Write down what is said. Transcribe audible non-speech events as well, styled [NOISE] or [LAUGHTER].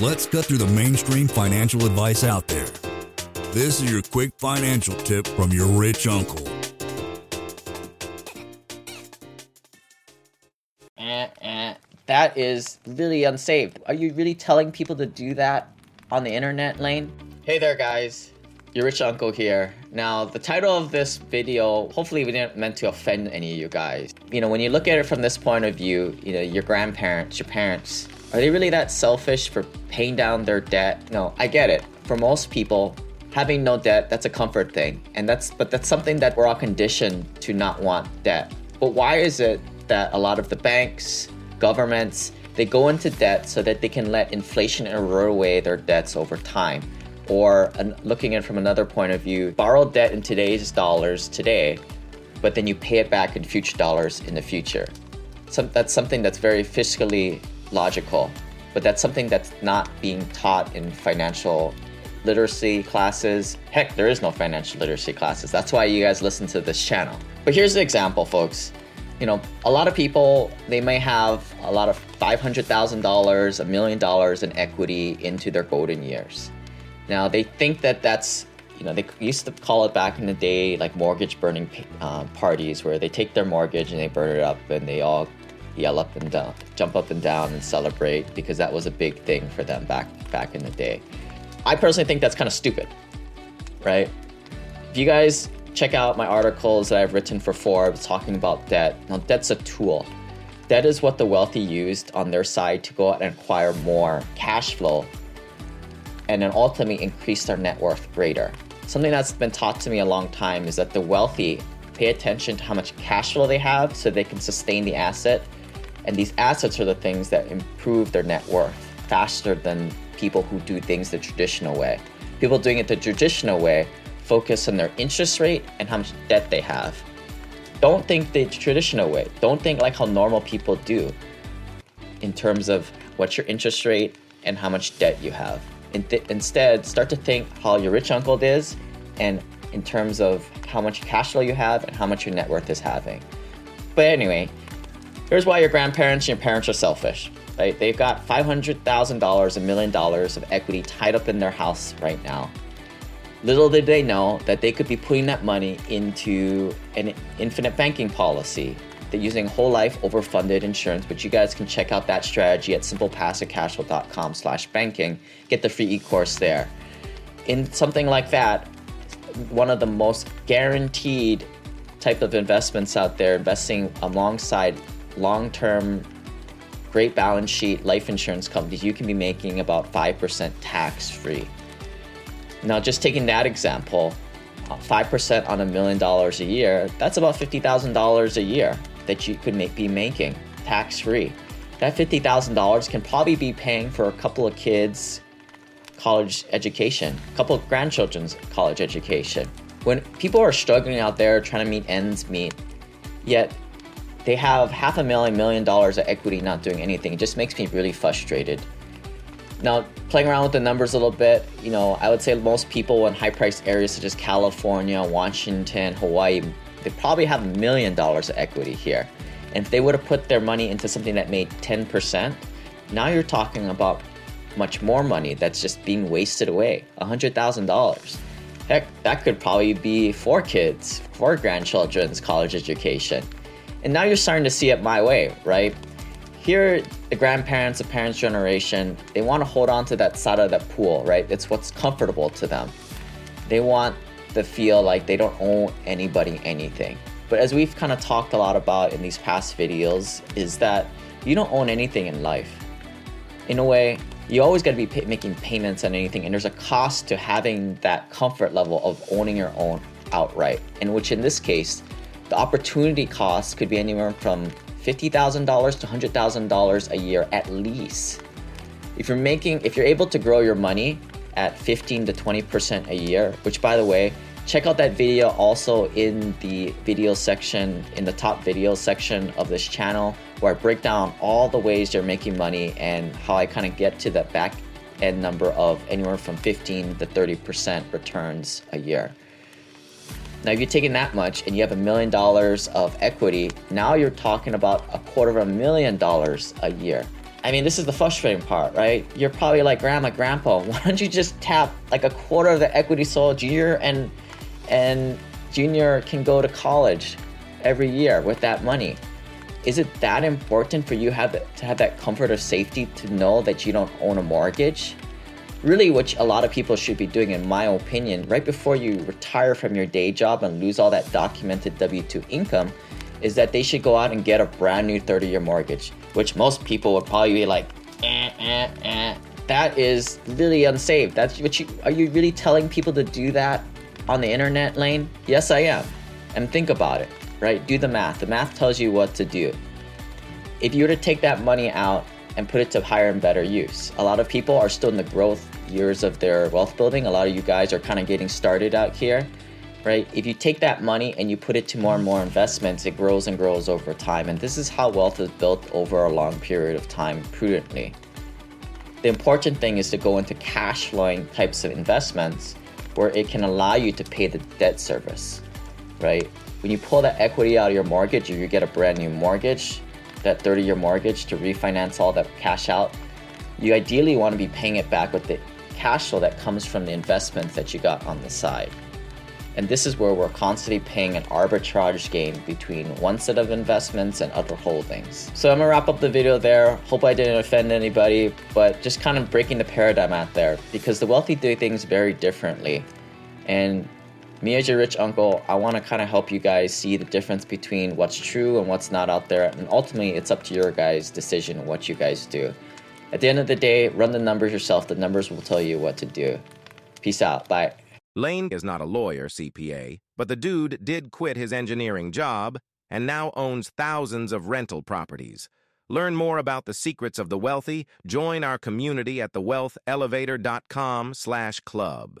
Let's cut through the mainstream financial advice out there. This is your quick financial tip from your rich uncle. Eh, eh. That is really unsafe. Are you really telling people to do that on the internet, Lane? Hey there, guys. Your rich uncle here. Now, the title of this video, hopefully we didn't meant to offend any of you guys. You know, when you look at it from this point of view, you know, your grandparents, your parents, are they really that selfish for paying down their debt? No, I get it. For most people, having no debt, that's a comfort thing. And that's but that's something that we're all conditioned to not want debt. But why is it that a lot of the banks, governments, they go into debt so that they can let inflation erode away their debts over time? Or looking at it from another point of view, borrow debt in today's dollars today, but then you pay it back in future dollars in the future. So that's something that's very fiscally logical, but that's something that's not being taught in financial literacy classes. Heck, there is no financial literacy classes. That's why you guys listen to this channel. But here's the example, folks. You know, a lot of people, they may have a lot of $500,000, a million dollars in equity into their golden years. Now, they think that that's, you know, they used to call it back in the day like mortgage burning uh, parties where they take their mortgage and they burn it up and they all yell up and down, jump up and down and celebrate because that was a big thing for them back back in the day. I personally think that's kind of stupid, right? If you guys check out my articles that I've written for Forbes talking about debt, now debt's a tool. Debt is what the wealthy used on their side to go out and acquire more cash flow and then ultimately increase their net worth greater. Something that's been taught to me a long time is that the wealthy pay attention to how much cash flow they have so they can sustain the asset and these assets are the things that improve their net worth faster than people who do things the traditional way. People doing it the traditional way focus on their interest rate and how much debt they have. Don't think the traditional way. Don't think like how normal people do in terms of what's your interest rate and how much debt you have. In th- instead, start to think how your rich uncle is and in terms of how much cash flow you have and how much your net worth is having. But anyway, Here's why your grandparents and your parents are selfish. Right? They've got $500,000, a million dollars of equity tied up in their house right now. Little did they know that they could be putting that money into an infinite banking policy. They're using whole life overfunded insurance, but you guys can check out that strategy at simplepassivecashflow.com slash banking. Get the free e-course there. In something like that, one of the most guaranteed type of investments out there, investing alongside long term, great balance sheet life insurance companies, you can be making about 5% tax free. Now, just taking that example, 5% uh, on a million dollars a year, that's about $50,000 a year that you could make, be making tax free. That $50,000 can probably be paying for a couple of kids' college education, a couple of grandchildren's college education. When people are struggling out there trying to meet ends meet, yet they have half a million, million dollars of equity not doing anything. It just makes me really frustrated. Now, playing around with the numbers a little bit, you know, I would say most people in high priced areas such as California, Washington, Hawaii, they probably have a million dollars of equity here. And if they would have put their money into something that made 10%, now you're talking about much more money that's just being wasted away $100,000. Heck, that could probably be four kids, four grandchildren's college education. And now you're starting to see it my way, right? Here, the grandparents, the parents' generation, they want to hold on to that side of that pool, right? It's what's comfortable to them. They want to feel like they don't owe anybody anything. But as we've kind of talked a lot about in these past videos, is that you don't own anything in life. In a way, you always got to be making payments on anything, and there's a cost to having that comfort level of owning your own outright. And which in this case, the opportunity cost could be anywhere from $50,000 to $100,000 a year at least. If you're making if you're able to grow your money at 15 to 20% a year, which by the way, check out that video also in the video section in the top video section of this channel where I break down all the ways you're making money and how I kind of get to that back end number of anywhere from 15 to 30% returns a year. Now, if you're taking that much and you have a million dollars of equity, now you're talking about a quarter of a million dollars a year. I mean, this is the frustrating part, right? You're probably like, Grandma, Grandpa, [LAUGHS] why don't you just tap like a quarter of the equity so junior and and junior can go to college every year with that money? Is it that important for you have to have that comfort of safety to know that you don't own a mortgage? Really, what a lot of people should be doing, in my opinion, right before you retire from your day job and lose all that documented W 2 income, is that they should go out and get a brand new 30 year mortgage, which most people would probably be like, eh, eh, eh. That is really unsafe. That's what you are you really telling people to do that on the internet lane? Yes, I am. And think about it, right? Do the math. The math tells you what to do. If you were to take that money out and put it to higher and better use, a lot of people are still in the growth years of their wealth building. A lot of you guys are kind of getting started out here right? If you take that money and you put it to more and more investments, it grows and grows over time. And this is how wealth is built over a long period of time prudently. The important thing is to go into cash flowing types of investments where it can allow you to pay the debt service, right? When you pull that equity out of your mortgage or you get a brand new mortgage, that 30 year mortgage to refinance all that cash out, you ideally want to be paying it back with the cash flow that comes from the investments that you got on the side. And this is where we're constantly paying an arbitrage game between one set of investments and other holdings. So I'm gonna wrap up the video there. Hope I didn't offend anybody, but just kind of breaking the paradigm out there because the wealthy do things very differently. And me as your rich uncle, I wanna kind of help you guys see the difference between what's true and what's not out there. And ultimately, it's up to your guys' decision what you guys do. At the end of the day, run the numbers yourself. The numbers will tell you what to do. Peace out. Bye. Lane is not a lawyer, CPA, but the dude did quit his engineering job and now owns thousands of rental properties. Learn more about the secrets of the wealthy. Join our community at thewealthelevator.com slash club.